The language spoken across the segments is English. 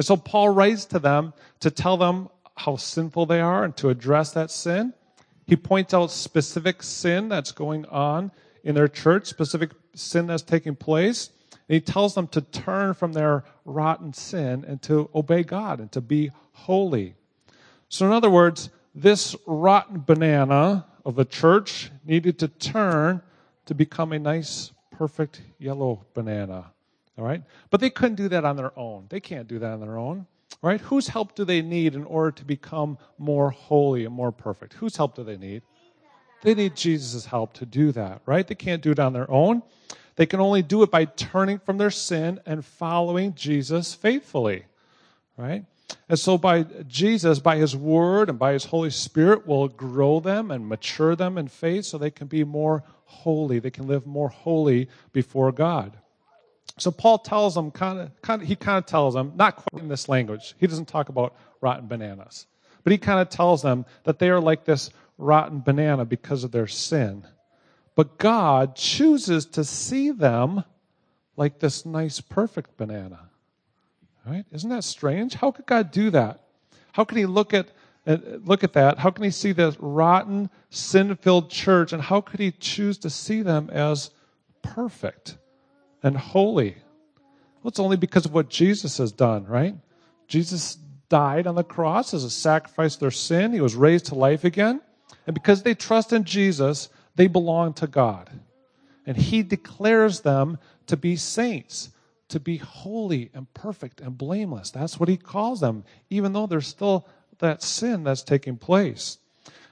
And so Paul writes to them to tell them how sinful they are and to address that sin. He points out specific sin that's going on in their church, specific sin that's taking place. And he tells them to turn from their rotten sin and to obey God and to be holy. So, in other words, this rotten banana of the church needed to turn to become a nice, perfect yellow banana. All right? But they couldn't do that on their own. They can't do that on their own. Right? Whose help do they need in order to become more holy and more perfect? Whose help do they need? They need Jesus' help to do that, right? They can't do it on their own. They can only do it by turning from their sin and following Jesus faithfully, right? And so, by Jesus, by His Word and by His Holy Spirit, will grow them and mature them in faith so they can be more holy. They can live more holy before God. So Paul tells them, kind of, he kind of tells them, not quite in this language. He doesn't talk about rotten bananas, but he kind of tells them that they are like this rotten banana because of their sin. But God chooses to see them like this nice, perfect banana. Right? Isn't that strange? How could God do that? How can He look at look at that? How can He see this rotten, sin-filled church, and how could He choose to see them as perfect and holy? Well, it's only because of what Jesus has done, right? Jesus died on the cross as a sacrifice for their sin. He was raised to life again. And because they trust in Jesus, they belong to God. And He declares them to be saints to be holy and perfect and blameless. That's what he calls them, even though there's still that sin that's taking place.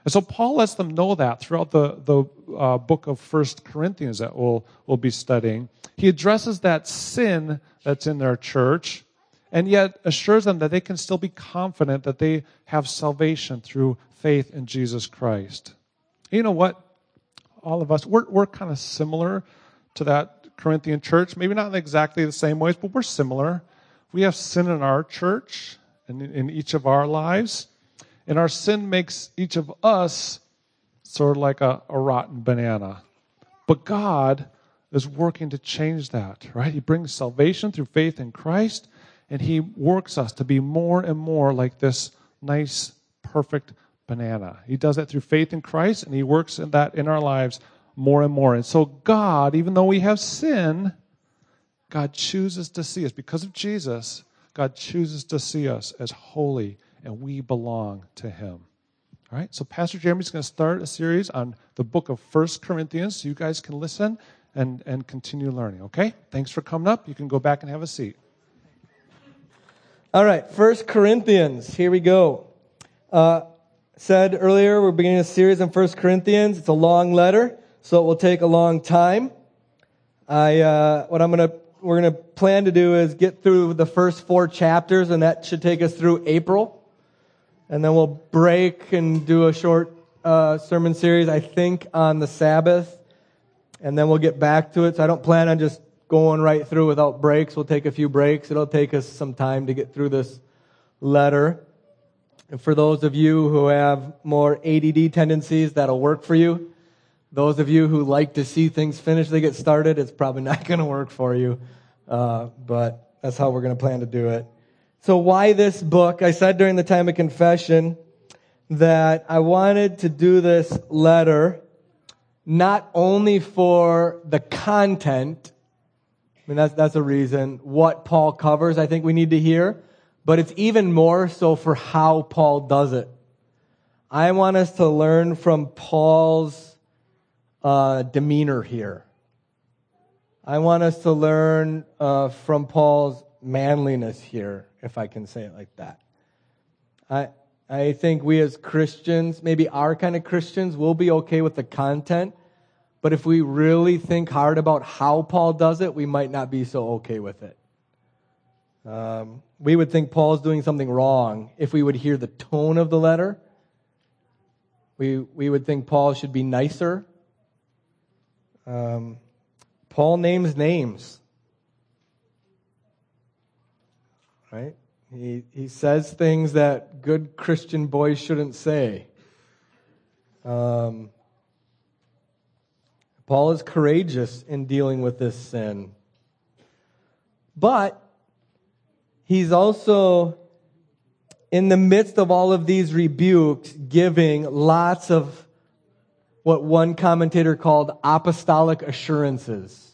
And so Paul lets them know that throughout the, the uh, book of First Corinthians that we'll, we'll be studying. He addresses that sin that's in their church and yet assures them that they can still be confident that they have salvation through faith in Jesus Christ. You know what? All of us, we're, we're kind of similar to that Corinthian church, maybe not in exactly the same ways, but we're similar. We have sin in our church and in each of our lives. And our sin makes each of us sort of like a, a rotten banana. But God is working to change that, right? He brings salvation through faith in Christ, and He works us to be more and more like this nice, perfect banana. He does that through faith in Christ, and He works in that in our lives more and more. And so, God, even though we have sin, God chooses to see us. Because of Jesus, God chooses to see us as holy, and we belong to Him. All right, so Pastor Jeremy's going to start a series on the book of First Corinthians so you guys can listen and, and continue learning, okay? Thanks for coming up. You can go back and have a seat. All right, First Corinthians, here we go. Uh, said earlier, we're beginning a series on First Corinthians. It's a long letter so it will take a long time. I, uh, what I'm gonna, we're gonna plan to do is get through the first four chapters, and that should take us through April. And then we'll break and do a short uh, sermon series, I think, on the Sabbath. And then we'll get back to it. So I don't plan on just going right through without breaks. We'll take a few breaks. It'll take us some time to get through this letter. And for those of you who have more ADD tendencies, that'll work for you. Those of you who like to see things finished, they get started, it's probably not going to work for you. Uh, but that's how we're going to plan to do it. So why this book? I said during the time of confession that I wanted to do this letter not only for the content, I mean, that's, that's a reason, what Paul covers, I think we need to hear, but it's even more so for how Paul does it. I want us to learn from Paul's uh, demeanor here. I want us to learn uh, from Paul's manliness here, if I can say it like that. I, I think we as Christians, maybe our kind of Christians, will be okay with the content, but if we really think hard about how Paul does it, we might not be so okay with it. Um, we would think Paul's doing something wrong if we would hear the tone of the letter. We, we would think Paul should be nicer um, Paul names names. Right? He, he says things that good Christian boys shouldn't say. Um, Paul is courageous in dealing with this sin. But he's also, in the midst of all of these rebukes, giving lots of what one commentator called apostolic assurances.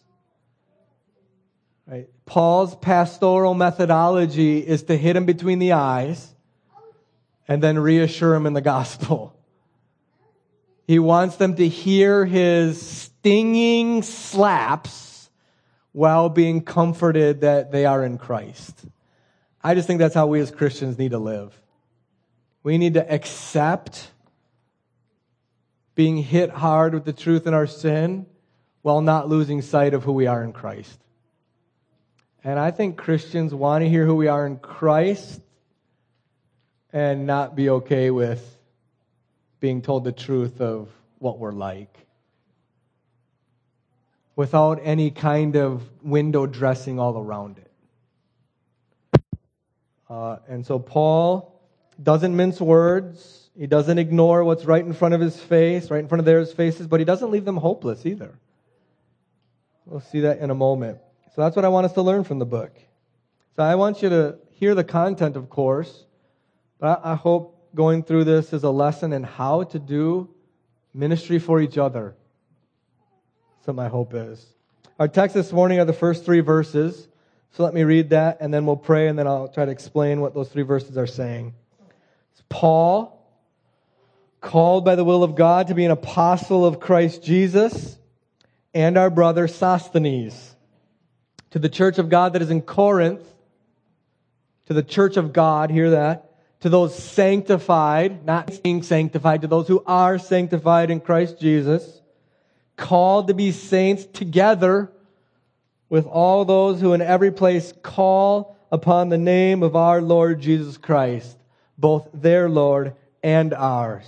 Right? Paul's pastoral methodology is to hit him between the eyes and then reassure him in the gospel. He wants them to hear his stinging slaps while being comforted that they are in Christ. I just think that's how we as Christians need to live. We need to accept being hit hard with the truth in our sin while not losing sight of who we are in Christ. And I think Christians want to hear who we are in Christ and not be okay with being told the truth of what we're like without any kind of window dressing all around it. Uh, and so Paul doesn't mince words. He doesn't ignore what's right in front of his face, right in front of theirs faces, but he doesn't leave them hopeless either. We'll see that in a moment. So that's what I want us to learn from the book. So I want you to hear the content, of course, but I hope going through this is a lesson in how to do ministry for each other. So my hope is. Our text this morning are the first three verses. So let me read that and then we'll pray and then I'll try to explain what those three verses are saying. It's Paul, called by the will of God to be an apostle of Christ Jesus, and our brother Sosthenes to the church of God that is in Corinth, to the church of God, hear that, to those sanctified, not being sanctified, to those who are sanctified in Christ Jesus, called to be saints together with all those who in every place call upon the name of our Lord Jesus Christ, both their Lord and ours.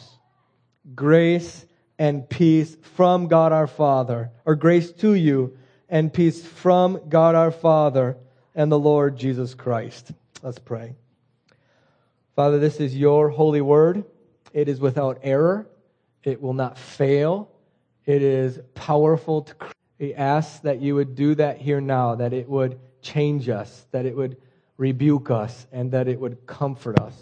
Grace and peace from God our Father, or grace to you and peace from God our Father and the Lord Jesus Christ. Let's pray. Father, this is your holy word. It is without error. It will not fail. It is powerful to we ask that you would do that here now, that it would change us, that it would rebuke us, and that it would comfort us.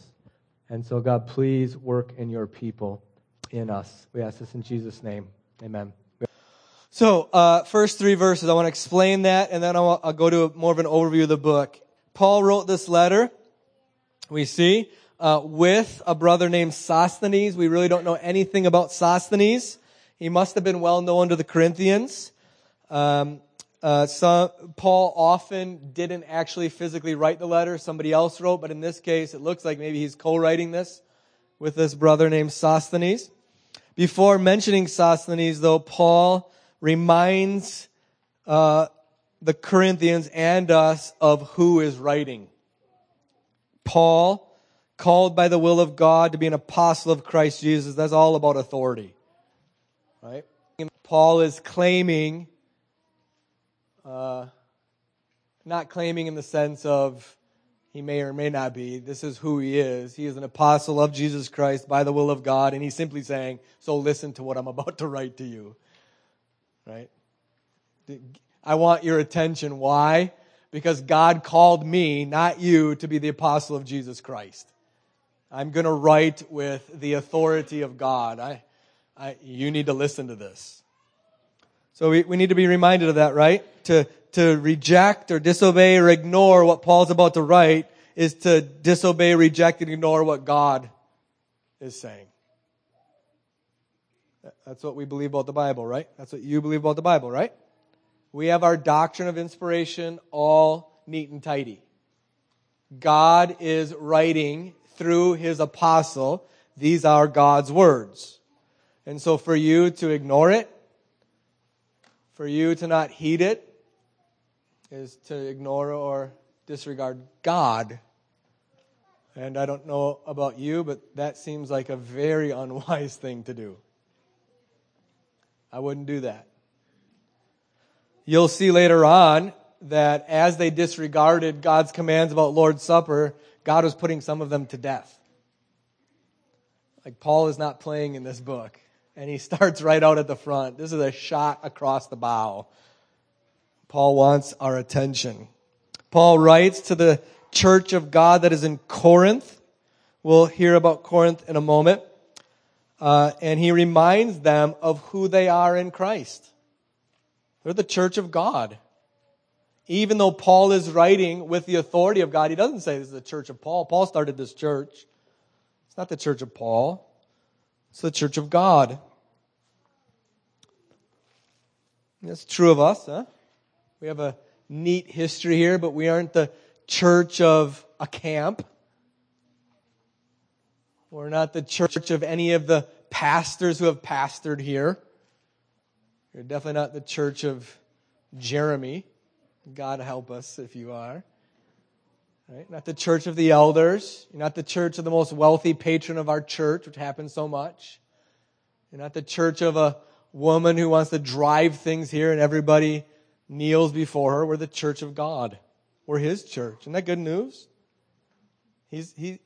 And so, God, please work in your people, in us. We ask this in Jesus' name. Amen. So, uh, first three verses, I want to explain that, and then I'll, I'll go to a, more of an overview of the book. Paul wrote this letter, we see, uh, with a brother named Sosthenes. We really don't know anything about Sosthenes. He must have been well known to the Corinthians. Um, uh, some, Paul often didn't actually physically write the letter. Somebody else wrote, but in this case, it looks like maybe he's co-writing this with this brother named Sosthenes. Before mentioning Sosthenes, though, Paul reminds uh, the Corinthians and us of who is writing. Paul, called by the will of God to be an apostle of Christ Jesus, that's all about authority. Right? Paul is claiming, uh, not claiming in the sense of he may or may not be. This is who he is. He is an apostle of Jesus Christ by the will of God, and he's simply saying, So listen to what I'm about to write to you right? I want your attention. Why? Because God called me, not you, to be the apostle of Jesus Christ. I'm going to write with the authority of God. I, I, you need to listen to this. So we, we need to be reminded of that, right? To, to reject or disobey or ignore what Paul's about to write is to disobey, reject, and ignore what God is saying. That's what we believe about the Bible, right? That's what you believe about the Bible, right? We have our doctrine of inspiration all neat and tidy. God is writing through his apostle. These are God's words. And so for you to ignore it, for you to not heed it, is to ignore or disregard God. And I don't know about you, but that seems like a very unwise thing to do. I wouldn't do that. You'll see later on that as they disregarded God's commands about Lord's Supper, God was putting some of them to death. Like Paul is not playing in this book. And he starts right out at the front. This is a shot across the bow. Paul wants our attention. Paul writes to the church of God that is in Corinth. We'll hear about Corinth in a moment. Uh, and he reminds them of who they are in Christ. They're the church of God. Even though Paul is writing with the authority of God, he doesn't say this is the church of Paul. Paul started this church. It's not the church of Paul. It's the church of God. That's true of us, huh? We have a neat history here, but we aren't the church of a camp. We're not the church of any of the pastors who have pastored here. You're definitely not the church of Jeremy. God help us if you are. Right? Not the church of the elders. You're not the church of the most wealthy patron of our church, which happens so much. You're not the church of a woman who wants to drive things here and everybody kneels before her. We're the church of God. We're his church. Isn't that good news? He's, he,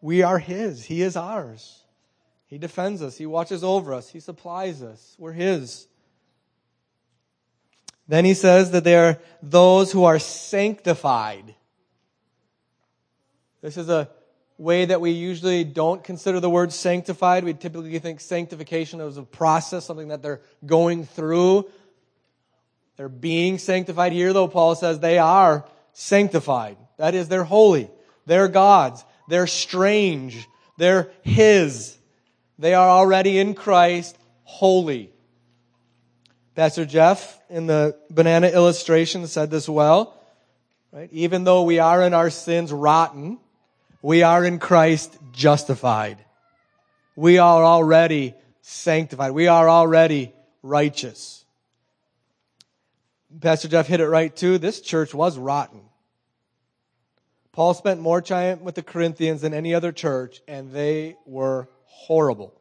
we are his. He is ours. He defends us. He watches over us. He supplies us. We're his. Then he says that they are those who are sanctified. This is a way that we usually don't consider the word sanctified. We typically think sanctification as a process, something that they're going through. They're being sanctified here, though Paul says they are sanctified. That is, they're holy. They're God's. They're strange. They're His. They are already in Christ, holy. Pastor Jeff in the banana illustration said this well. Right? Even though we are in our sins rotten, we are in Christ justified. We are already sanctified. We are already righteous. Pastor Jeff hit it right too. This church was rotten. Paul spent more time with the Corinthians than any other church, and they were horrible.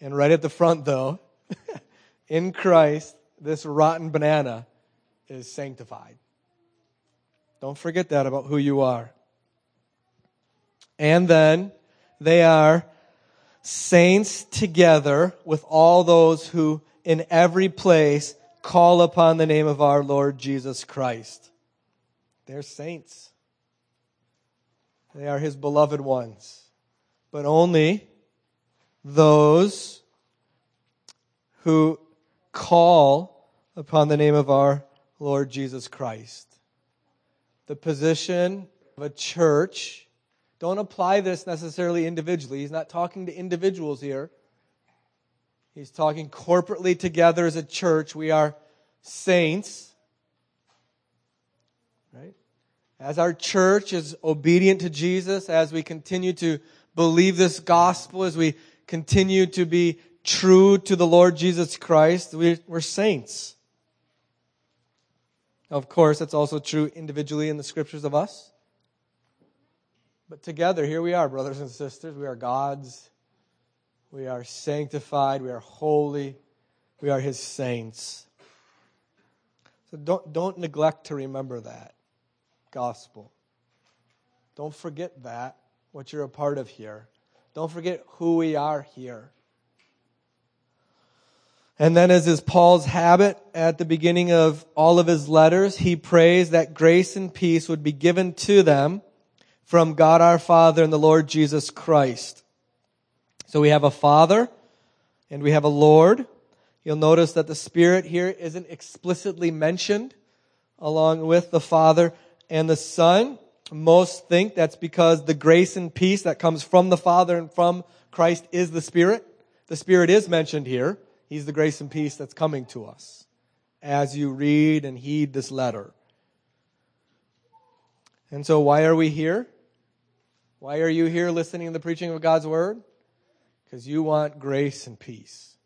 And right at the front, though, in Christ, this rotten banana is sanctified. Don't forget that about who you are. And then they are saints together with all those who in every place call upon the name of our Lord Jesus Christ. They're saints. They are his beloved ones. But only those who call upon the name of our Lord Jesus Christ. The position of a church don't apply this necessarily individually. He's not talking to individuals here. He's talking corporately together as a church. We are saints. Right? As our church is obedient to Jesus, as we continue to believe this gospel, as we continue to be true to the Lord Jesus Christ, we, are saints. Of course, that's also true individually in the scriptures of us. But together, here we are, brothers and sisters. We are God's. We are sanctified. We are holy. We are His saints. So don't, don't neglect to remember that gospel. Don't forget that, what you're a part of here. Don't forget who we are here. And then, as is Paul's habit at the beginning of all of his letters, he prays that grace and peace would be given to them from God our Father and the Lord Jesus Christ. So we have a Father and we have a Lord. You'll notice that the Spirit here isn't explicitly mentioned along with the Father and the Son. Most think that's because the grace and peace that comes from the Father and from Christ is the Spirit. The Spirit is mentioned here. He's the grace and peace that's coming to us as you read and heed this letter. And so, why are we here? Why are you here listening to the preaching of God's word? Because you want grace and peace.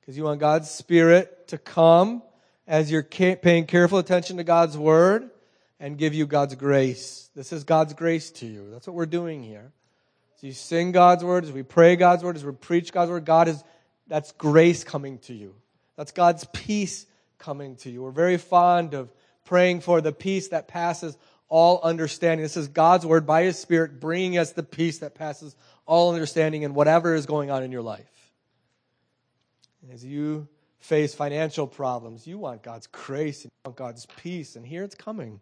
Because you want God's Spirit to come as you're paying careful attention to God's word and give you God's grace. This is God's grace to you. That's what we're doing here. As you sing God's word, as we pray God's word, as we preach God's word, God is, that's grace coming to you. That's God's peace coming to you. We're very fond of praying for the peace that passes all understanding. This is God's word by His Spirit bringing us the peace that passes all understanding in whatever is going on in your life. As you face financial problems, you want God's grace and you want God's peace, and here it's coming.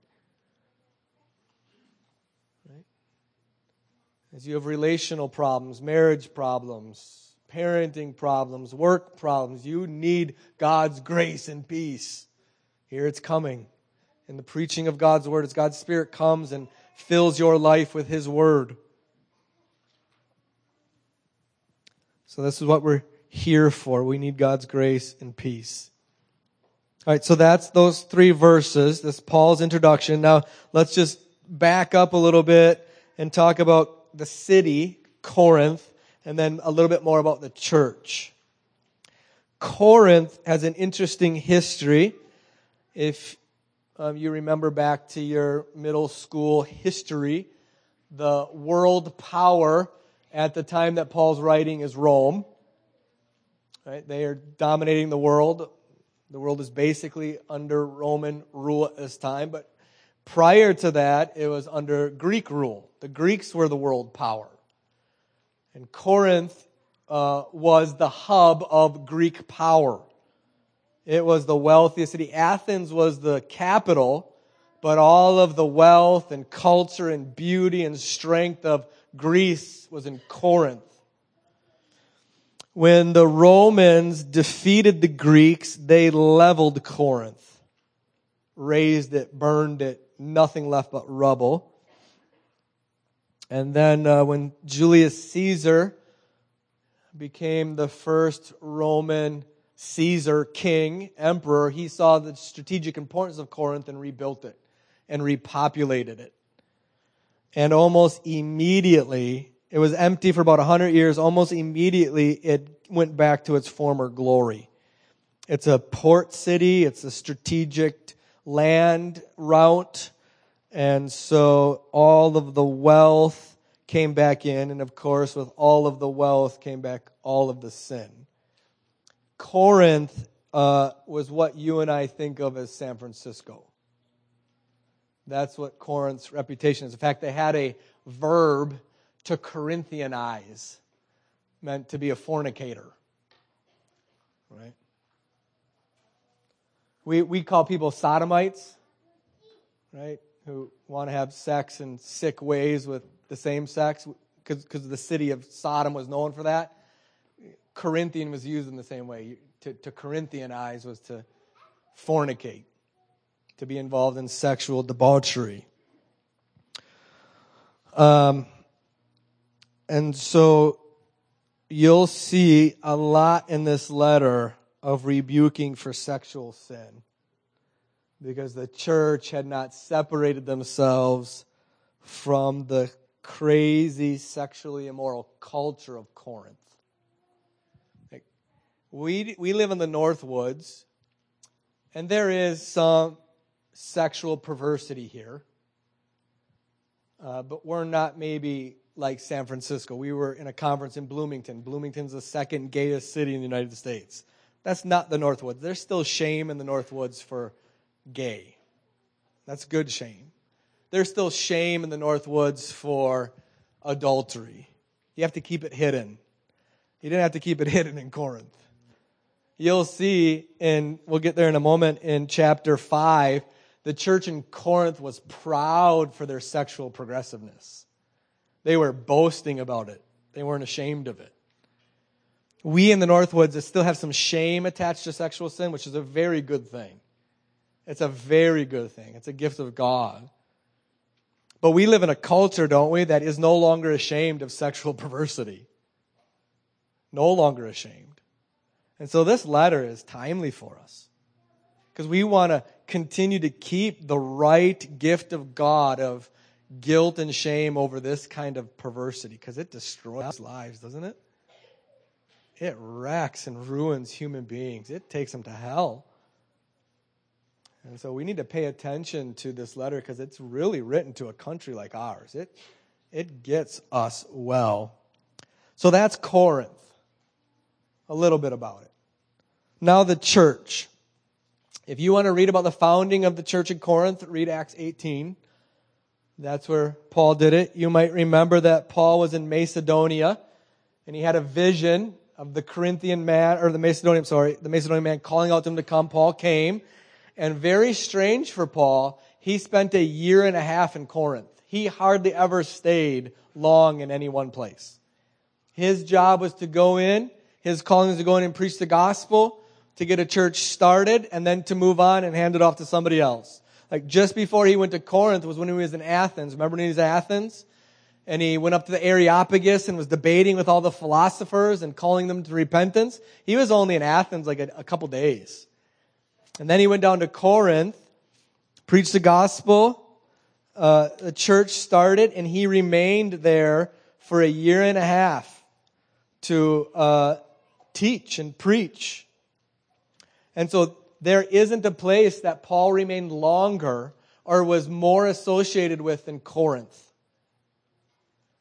As you have relational problems, marriage problems, parenting problems, work problems, you need God's grace and peace. Here it's coming. In the preaching of God's word, as God's Spirit comes and fills your life with His word. So, this is what we're here for. We need God's grace and peace. All right, so that's those three verses. This Paul's introduction. Now, let's just back up a little bit and talk about the city, Corinth, and then a little bit more about the church. Corinth has an interesting history. If um, you remember back to your middle school history, the world power at the time that Paul's writing is Rome. Right? They are dominating the world. The world is basically under Roman rule at this time, but prior to that, it was under Greek rule. The Greeks were the world power. And Corinth uh, was the hub of Greek power. It was the wealthiest city. Athens was the capital, but all of the wealth and culture and beauty and strength of Greece was in Corinth. When the Romans defeated the Greeks, they leveled Corinth, razed it, burned it, nothing left but rubble. And then uh, when Julius Caesar became the first Roman Caesar, king, emperor, he saw the strategic importance of Corinth and rebuilt it and repopulated it. And almost immediately, it was empty for about 100 years. Almost immediately, it went back to its former glory. It's a port city, it's a strategic land route. And so all of the wealth came back in. And of course, with all of the wealth came back all of the sin. Corinth uh, was what you and I think of as San Francisco. That's what Corinth's reputation is. In fact, they had a verb to Corinthianize, meant to be a fornicator. Right? We, we call people sodomites, right? Who want to have sex in sick ways with the same sex, because the city of Sodom was known for that. Corinthian was used in the same way. To, to Corinthianize was to fornicate to be involved in sexual debauchery. Um, and so you'll see a lot in this letter of rebuking for sexual sin because the church had not separated themselves from the crazy sexually immoral culture of Corinth. we, we live in the North Woods, and there is some sexual perversity here. Uh, but we're not maybe like San Francisco. We were in a conference in Bloomington. Bloomington's the second gayest city in the United States. That's not the Northwoods. There's still shame in the Northwoods for gay. That's good shame. There's still shame in the Northwoods for adultery. You have to keep it hidden. You didn't have to keep it hidden in Corinth. You'll see, and we'll get there in a moment in chapter 5, the church in Corinth was proud for their sexual progressiveness. They were boasting about it, they weren't ashamed of it. We in the Northwoods still have some shame attached to sexual sin, which is a very good thing. It's a very good thing. It's a gift of God. But we live in a culture, don't we, that is no longer ashamed of sexual perversity. No longer ashamed. And so this letter is timely for us because we want to continue to keep the right gift of God of guilt and shame over this kind of perversity because it destroys lives, doesn't it? It wrecks and ruins human beings. It takes them to hell. And so we need to pay attention to this letter because it's really written to a country like ours. It, it gets us well. So that's Corinth. A little bit about it. Now the church. If you want to read about the founding of the church in Corinth, read Acts 18. That's where Paul did it. You might remember that Paul was in Macedonia and he had a vision of the Corinthian man, or the Macedonian, sorry, the Macedonian man calling out to him to come. Paul came. And very strange for Paul, he spent a year and a half in Corinth. he hardly ever stayed long in any one place. His job was to go in, his calling was to go in and preach the gospel, to get a church started, and then to move on and hand it off to somebody else. Like just before he went to Corinth was when he was in Athens. Remember when he was in Athens? And he went up to the Areopagus and was debating with all the philosophers and calling them to repentance. He was only in Athens like a, a couple days. And then he went down to Corinth, preached the gospel, uh, the church started, and he remained there for a year and a half to uh, teach and preach. And so there isn't a place that Paul remained longer or was more associated with than Corinth.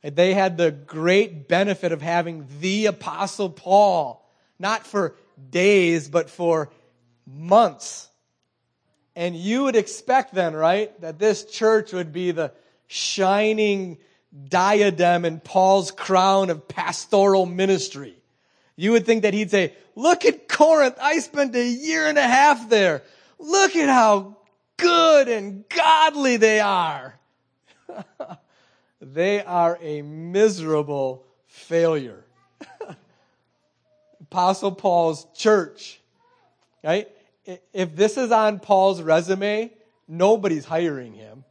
They had the great benefit of having the Apostle Paul, not for days, but for months. And you would expect then, right, that this church would be the shining diadem in Paul's crown of pastoral ministry. You would think that he'd say, look at Corinth. I spent a year and a half there. Look at how good and godly they are. they are a miserable failure. Apostle Paul's church, right? If this is on Paul's resume, nobody's hiring him,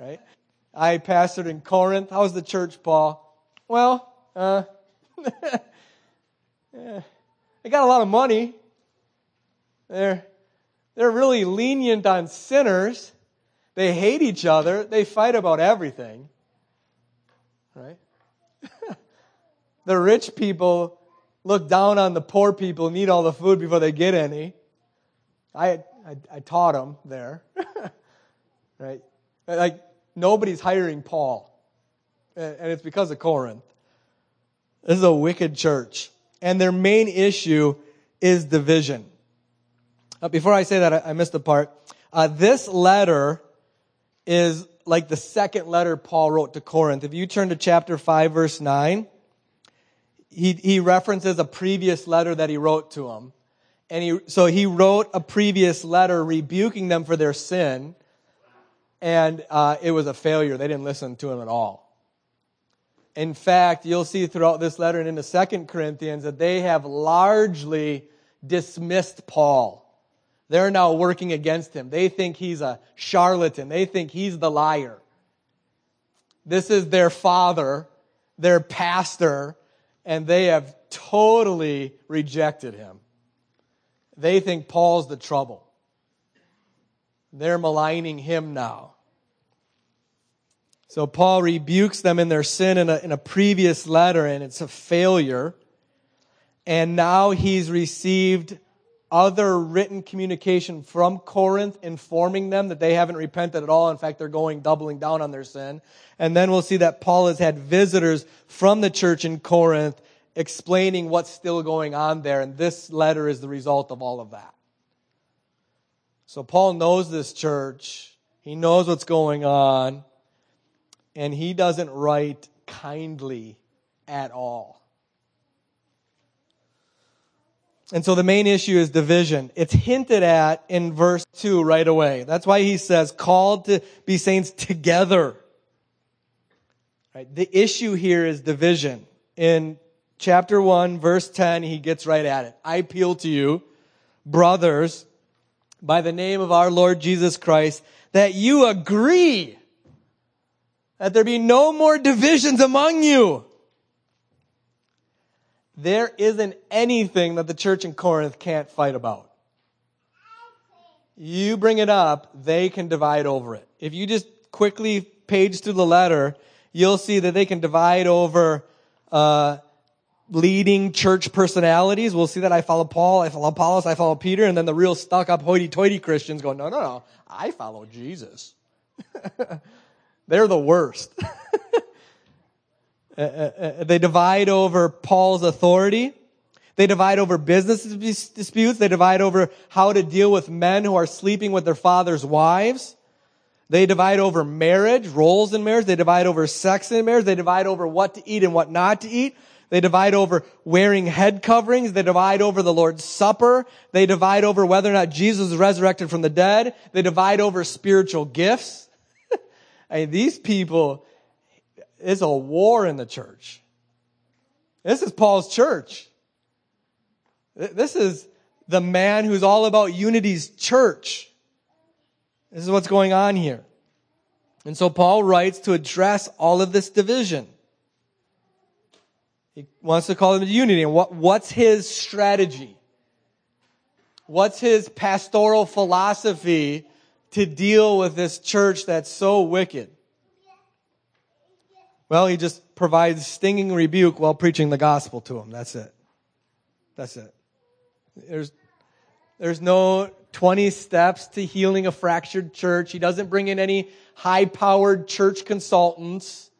right? I pastored in Corinth. How's the church, Paul? Well, uh, they got a lot of money. They're, they're really lenient on sinners. They hate each other. They fight about everything. Right? the rich people look down on the poor people and eat all the food before they get any. I, I, I taught them there. right? Like, nobody's hiring Paul. And it's because of Corinth. This is a wicked church. And their main issue is division. Uh, before I say that, I, missed a part. Uh, this letter is like the second letter Paul wrote to Corinth. If you turn to chapter 5, verse 9, he, he references a previous letter that he wrote to them. And he, so he wrote a previous letter rebuking them for their sin. And uh, it was a failure. They didn't listen to him at all. In fact, you'll see throughout this letter and in the Second Corinthians that they have largely dismissed Paul. They're now working against him. They think he's a charlatan. They think he's the liar. This is their father, their pastor, and they have totally rejected him. They think Paul's the trouble. They're maligning him now. So Paul rebukes them in their sin in a, in a previous letter, and it's a failure. And now he's received other written communication from Corinth informing them that they haven't repented at all. In fact, they're going doubling down on their sin. And then we'll see that Paul has had visitors from the church in Corinth explaining what's still going on there. And this letter is the result of all of that. So Paul knows this church. He knows what's going on. And he doesn't write kindly at all. And so the main issue is division. It's hinted at in verse 2 right away. That's why he says, called to be saints together. Right? The issue here is division. In chapter 1, verse 10, he gets right at it. I appeal to you, brothers, by the name of our Lord Jesus Christ, that you agree that there be no more divisions among you there isn't anything that the church in Corinth can't fight about. You bring it up, they can divide over it. If you just quickly page through the letter, you'll see that they can divide over uh, leading church personalities. We'll see that I follow Paul, I follow Apollos, I follow Peter, and then the real stuck up hoity toity Christians go, no, no, no, I follow Jesus. They're the worst. Uh, uh, uh, they divide over Paul's authority. They divide over business disputes. They divide over how to deal with men who are sleeping with their father's wives. They divide over marriage, roles in marriage. They divide over sex in marriage. They divide over what to eat and what not to eat. They divide over wearing head coverings. They divide over the Lord's Supper. They divide over whether or not Jesus is resurrected from the dead. They divide over spiritual gifts. I mean, these people, it's a war in the church. This is Paul's church. This is the man who's all about unity's church. This is what's going on here. And so Paul writes to address all of this division. He wants to call them to unity. And what, what's his strategy? What's his pastoral philosophy to deal with this church that's so wicked? Well, he just provides stinging rebuke while preaching the gospel to them. That's it. That's it. There's, there's no 20 steps to healing a fractured church. He doesn't bring in any high powered church consultants.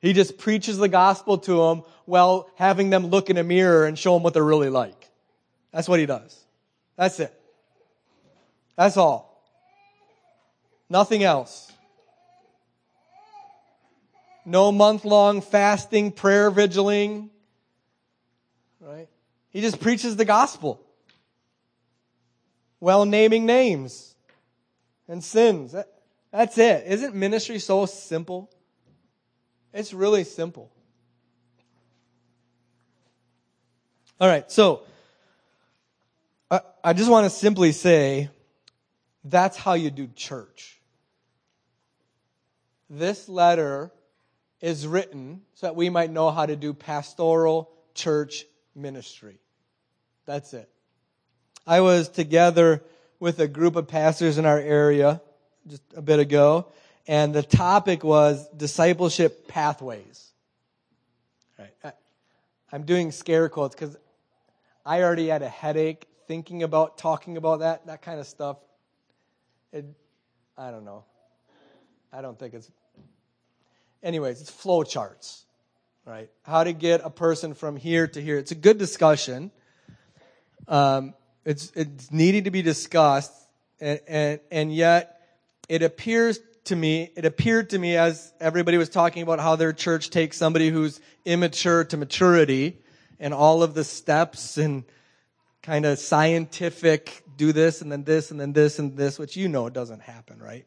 He just preaches the gospel to them while having them look in a mirror and show them what they're really like. That's what he does. That's it. That's all. Nothing else. No month long fasting, prayer, vigiling. Right? He just preaches the gospel while naming names and sins. That's it. Isn't ministry so simple? It's really simple. All right, so I, I just want to simply say that's how you do church. This letter is written so that we might know how to do pastoral church ministry. That's it. I was together with a group of pastors in our area just a bit ago, and the topic was discipleship pathways. Right. I'm doing scare quotes because I already had a headache thinking about talking about that, that kind of stuff. It, I don't know. I don't think it's anyways, it's flow charts, right? How to get a person from here to here. It's a good discussion. Um, it's, it's needing to be discussed, and, and, and yet it appears to me, it appeared to me as everybody was talking about how their church takes somebody who's immature to maturity and all of the steps and kind of scientific do this and then this and then this and this, which you know doesn't happen, right?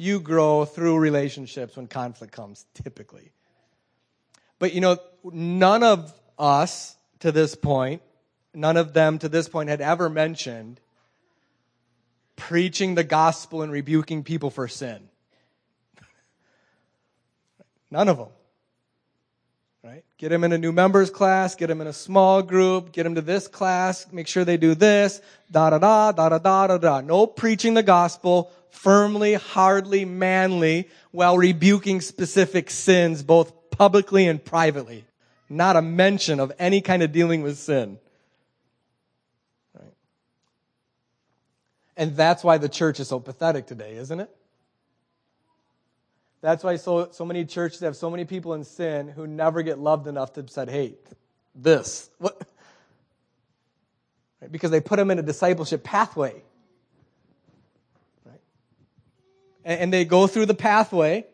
You grow through relationships when conflict comes, typically. But you know, none of us to this point, none of them to this point had ever mentioned preaching the gospel and rebuking people for sin. None of them. Right? Get them in a new members class, get them in a small group, get them to this class, make sure they do this, da da da, da da da da da. No preaching the gospel, firmly, hardly, manly, while rebuking specific sins both publicly and privately. Not a mention of any kind of dealing with sin. Right. And that's why the church is so pathetic today, isn't it? That's why so, so many churches have so many people in sin who never get loved enough to say, hey, this. What? Right? Because they put them in a discipleship pathway. and they go through the pathway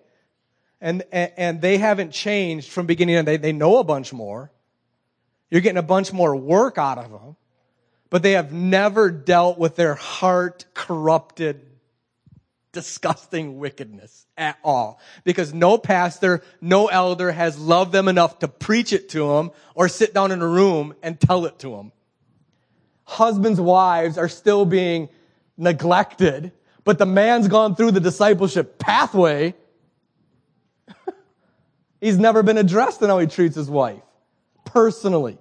and, and, they haven't changed from beginning they, they know a bunch more. You're getting a bunch more work out of them, but they have never dealt with their heart corrupted, disgusting wickedness at all. Because no pastor, no elder has loved them enough to preach it to them or sit down in a room and tell it to them. Husbands' wives are still being neglected but the man's gone through the discipleship pathway. He's never been addressed in how he treats his wife, personally.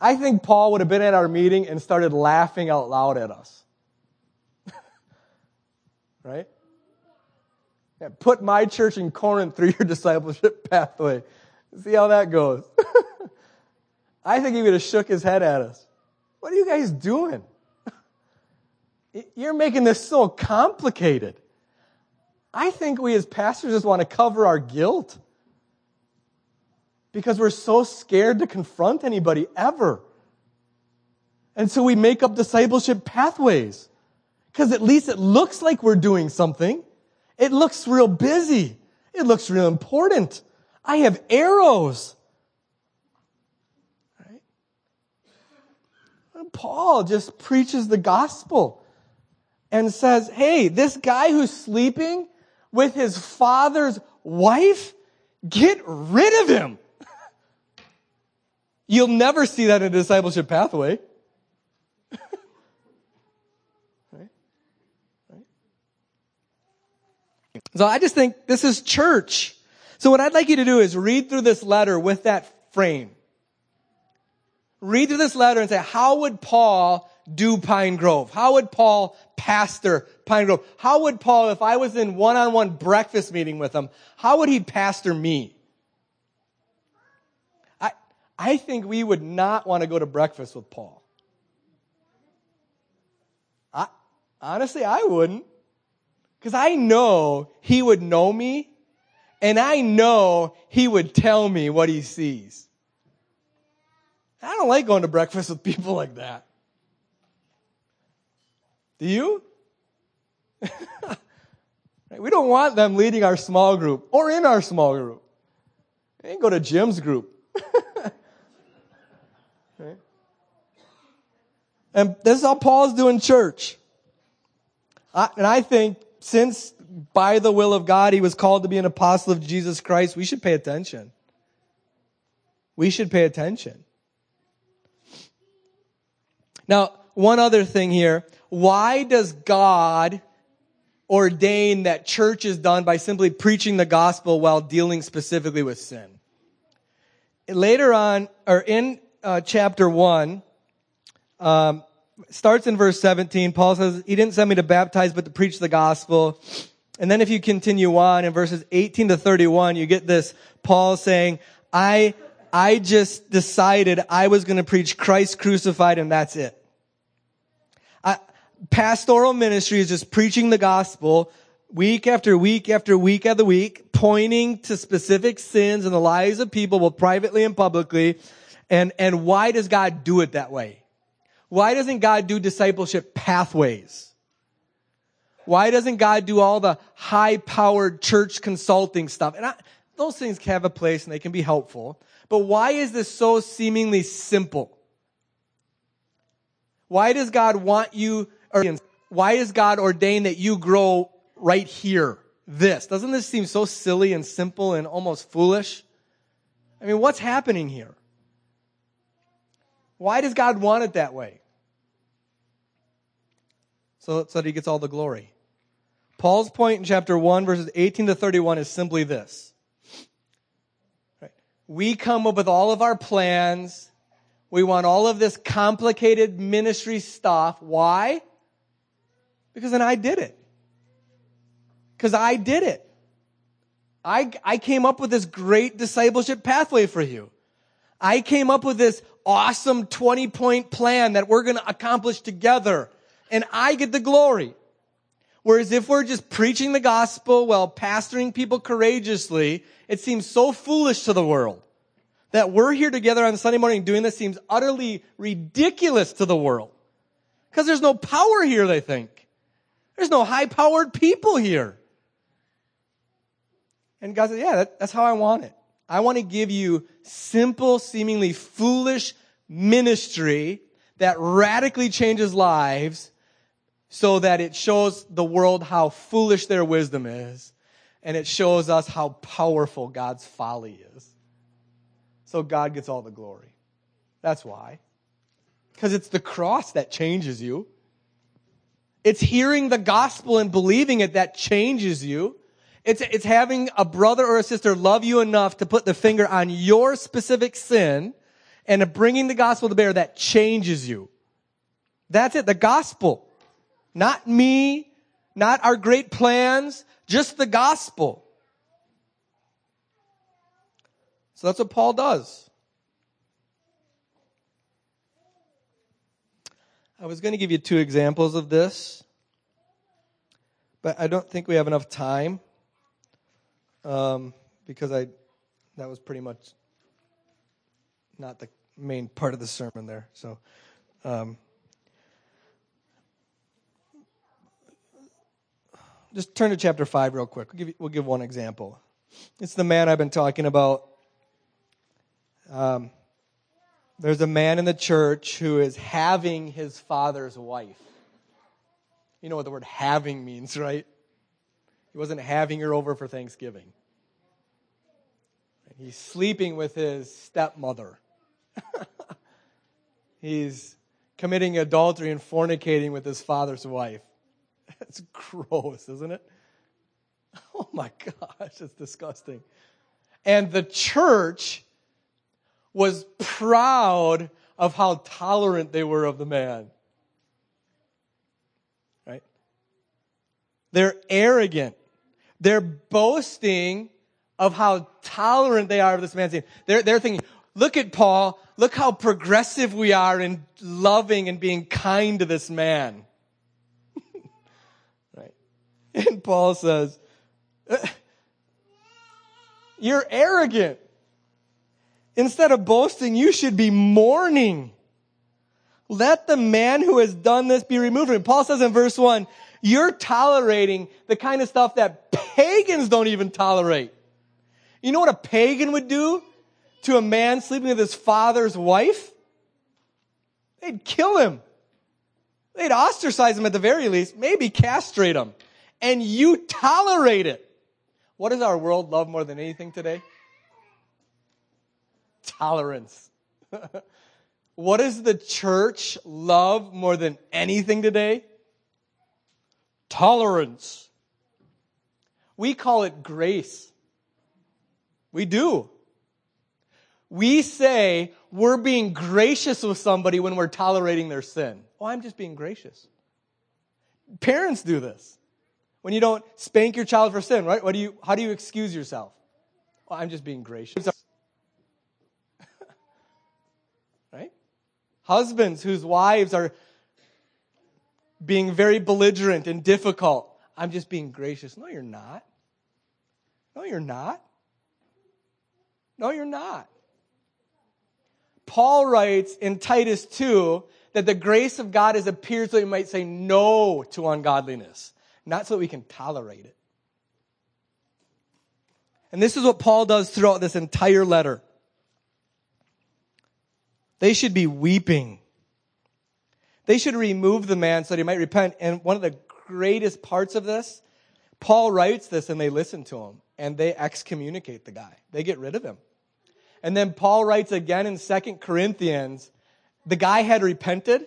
I think Paul would have been at our meeting and started laughing out loud at us. Right? Yeah, put my church in Corinth through your discipleship pathway. See how that goes. I think he would have shook his head at us. What are you guys doing? You're making this so complicated. I think we as pastors just want to cover our guilt because we're so scared to confront anybody ever. And so we make up discipleship pathways because at least it looks like we're doing something. It looks real busy. It looks real important. I have arrows. Right? Paul just preaches the gospel and says, Hey, this guy who's sleeping with his father's wife? Get rid of him. You'll never see that in a discipleship pathway. right? Right? So I just think this is church. So what I'd like you to do is read through this letter with that frame. Read through this letter and say, how would Paul do Pine Grove? How would Paul pastor Pine Grove? How would Paul, if I was in one-on-one breakfast meeting with him, how would he pastor me? I, I think we would not want to go to breakfast with Paul. I, honestly, I wouldn't. Because I know he would know me and I know he would tell me what he sees. I don't like going to breakfast with people like that. Do you? we don't want them leading our small group or in our small group. They go to Jim's group. right? And this is how Paul's doing church. I, and I think since by the will of God he was called to be an apostle of Jesus Christ, we should pay attention. We should pay attention. Now, one other thing here. Why does God ordain that church is done by simply preaching the gospel while dealing specifically with sin? Later on, or in uh, chapter 1, um, starts in verse 17. Paul says, He didn't send me to baptize, but to preach the gospel. And then if you continue on in verses 18 to 31, you get this Paul saying, I, I just decided I was going to preach Christ crucified and that's it I, pastoral ministry is just preaching the gospel week after week after week after week, pointing to specific sins in the lives of people, both privately and publicly. And, and why does God do it that way? Why doesn't God do discipleship pathways? Why doesn't God do all the high powered church consulting stuff? And I, those things have a place and they can be helpful. But why is this so seemingly simple? Why does God want you or why does God ordain that you grow right here? This. Doesn't this seem so silly and simple and almost foolish? I mean, what's happening here? Why does God want it that way? So, so that he gets all the glory. Paul's point in chapter 1, verses 18 to 31 is simply this. We come up with all of our plans. We want all of this complicated ministry stuff. Why? Because then I did it. Because I did it. I, I came up with this great discipleship pathway for you. I came up with this awesome 20 point plan that we're going to accomplish together. And I get the glory. Whereas if we're just preaching the gospel while pastoring people courageously, it seems so foolish to the world. That we're here together on Sunday morning doing this seems utterly ridiculous to the world. Because there's no power here, they think. There's no high powered people here. And God said, yeah, that, that's how I want it. I want to give you simple, seemingly foolish ministry that radically changes lives so that it shows the world how foolish their wisdom is and it shows us how powerful God's folly is. So God gets all the glory. That's why. Because it's the cross that changes you. It's hearing the gospel and believing it that changes you. It's, it's having a brother or a sister love you enough to put the finger on your specific sin and bringing the gospel to bear that changes you. That's it. The gospel. Not me, not our great plans, just the gospel. So that's what Paul does. I was going to give you two examples of this, but I don't think we have enough time um, because I that was pretty much not the main part of the sermon there. So. Um, just turn to chapter 5 real quick. We'll give, we'll give one example. It's the man I've been talking about. Um, there's a man in the church who is having his father's wife. You know what the word having means, right? He wasn't having her over for Thanksgiving. He's sleeping with his stepmother. He's committing adultery and fornicating with his father's wife. That's gross, isn't it? Oh my gosh, it's disgusting. And the church was proud of how tolerant they were of the man. Right? They're arrogant. They're boasting of how tolerant they are of this man's sin. They're, they're thinking, look at Paul. Look how progressive we are in loving and being kind to this man. right? And Paul says, uh, you're arrogant. Instead of boasting, you should be mourning. Let the man who has done this be removed. And Paul says in verse 1, you're tolerating the kind of stuff that pagans don't even tolerate. You know what a pagan would do to a man sleeping with his father's wife? They'd kill him. They'd ostracize him at the very least, maybe castrate him. And you tolerate it. What does our world love more than anything today? tolerance. what does the church love more than anything today? Tolerance. We call it grace. We do. We say we're being gracious with somebody when we're tolerating their sin. Oh, I'm just being gracious. Parents do this. When you don't spank your child for sin, right? What do you, how do you excuse yourself? Oh, I'm just being gracious. Right? Husbands whose wives are being very belligerent and difficult. I'm just being gracious. No, you're not. No, you're not. No, you're not. Paul writes in Titus 2 that the grace of God has appeared so that we might say no to ungodliness, not so that we can tolerate it. And this is what Paul does throughout this entire letter. They should be weeping. They should remove the man so that he might repent. And one of the greatest parts of this, Paul writes this and they listen to him and they excommunicate the guy. They get rid of him. And then Paul writes again in Second Corinthians, the guy had repented.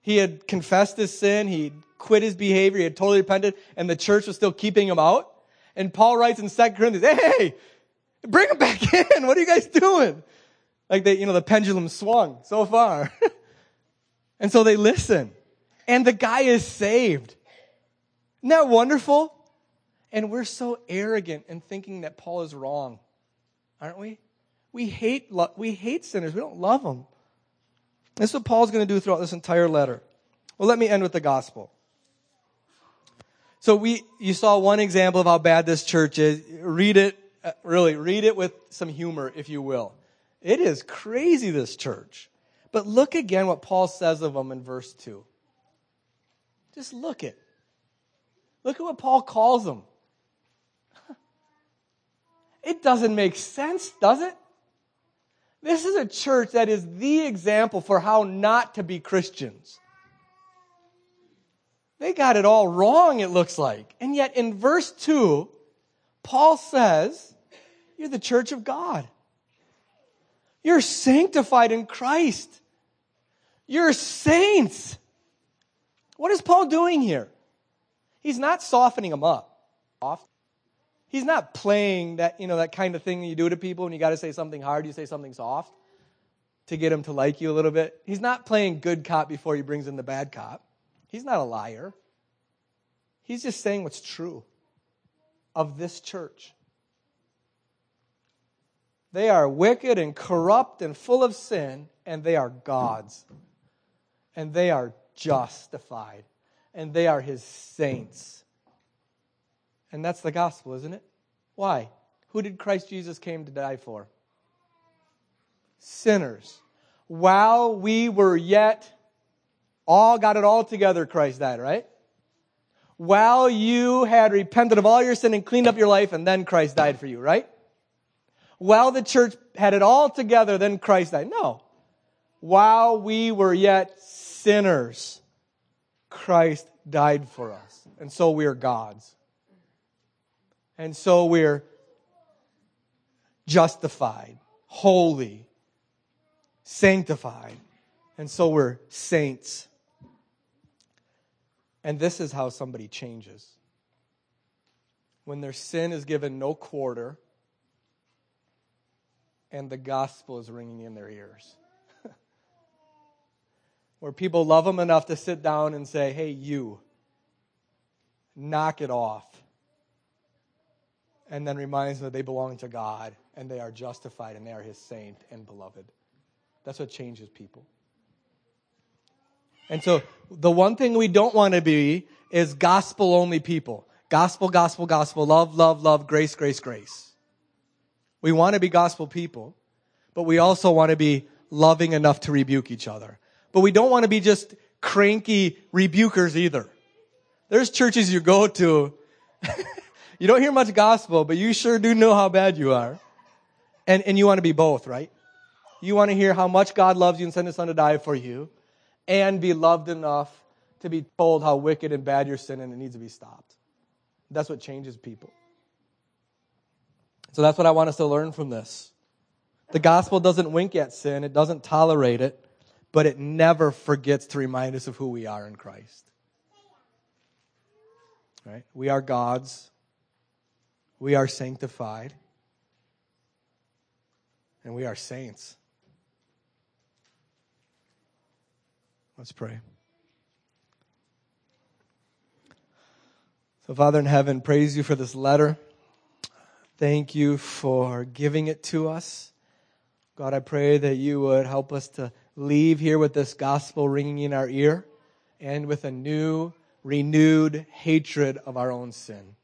He had confessed his sin. He quit his behavior. He had totally repented and the church was still keeping him out. And Paul writes in Second Corinthians, hey, bring him back in. What are you guys doing? Like they, you know, the pendulum swung so far. and so they listen. And the guy is saved. Isn't that wonderful? And we're so arrogant in thinking that Paul is wrong, aren't we? We hate, we hate sinners. We don't love them. This is what Paul's going to do throughout this entire letter. Well, let me end with the gospel. So we, you saw one example of how bad this church is. Read it, uh, really, read it with some humor, if you will. It is crazy, this church. But look again what Paul says of them in verse 2. Just look at. Look at what Paul calls them. It doesn't make sense, does it? This is a church that is the example for how not to be Christians. They got it all wrong, it looks like. And yet in verse 2, Paul says, You're the church of God. You're sanctified in Christ. You're saints. What is Paul doing here? He's not softening them up. He's not playing that, you know, that kind of thing that you do to people when you got to say something hard, you say something soft to get him to like you a little bit. He's not playing good cop before he brings in the bad cop. He's not a liar. He's just saying what's true of this church. They are wicked and corrupt and full of sin, and they are God's. And they are justified. And they are his saints. And that's the gospel, isn't it? Why? Who did Christ Jesus came to die for? Sinners. While we were yet all got it all together, Christ died, right? While you had repented of all your sin and cleaned up your life, and then Christ died for you, right? while the church had it all together, then Christ died. No. While we were yet sinners, Christ died for us. And so we are God's. And so we're justified, holy, sanctified. And so we're saints. And this is how somebody changes. When their sin is given no quarter and the gospel is ringing in their ears. Where people love them enough to sit down and say, hey, you, knock it off. And then reminds them that they belong to God and they are justified and they are his saint and beloved. That's what changes people. And so the one thing we don't want to be is gospel only people. Gospel, gospel, gospel, love, love, love, grace, grace, grace. We want to be gospel people, but we also want to be loving enough to rebuke each other. But we don't want to be just cranky rebukers either. There's churches you go to, you don't hear much gospel, but you sure do know how bad you are. And, and you want to be both, right? You want to hear how much God loves you and sent his son to die for you, and be loved enough to be told how wicked and bad your sin and it needs to be stopped. That's what changes people. So that's what I want us to learn from this. The gospel doesn't wink at sin, it doesn't tolerate it, but it never forgets to remind us of who we are in Christ. Right? We are God's. We are sanctified. And we are saints. Let's pray. So, Father in heaven, praise you for this letter. Thank you for giving it to us. God, I pray that you would help us to leave here with this gospel ringing in our ear and with a new renewed hatred of our own sin,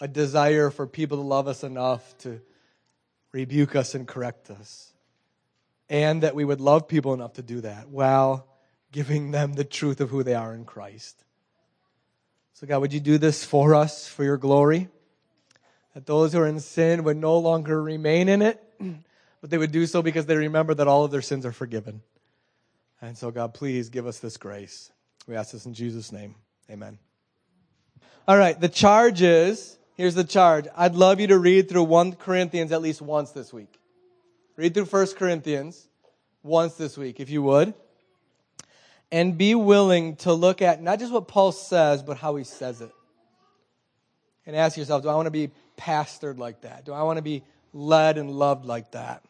a desire for people to love us enough to rebuke us and correct us, and that we would love people enough to do that while giving them the truth of who they are in Christ. So, God, would you do this for us for your glory? That those who are in sin would no longer remain in it, but they would do so because they remember that all of their sins are forgiven. And so, God, please give us this grace. We ask this in Jesus' name. Amen. All right, the charge is here's the charge. I'd love you to read through 1 Corinthians at least once this week. Read through 1 Corinthians once this week, if you would. And be willing to look at not just what Paul says, but how he says it. And ask yourself do I want to be pastored like that? Do I want to be led and loved like that?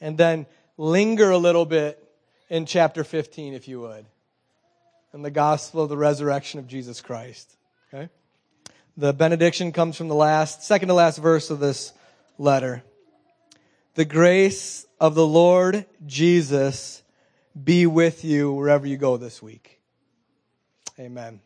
And then linger a little bit in chapter 15, if you would in the gospel of the resurrection of Jesus Christ. The benediction comes from the last, second to last verse of this letter. The grace of the Lord Jesus be with you wherever you go this week. Amen.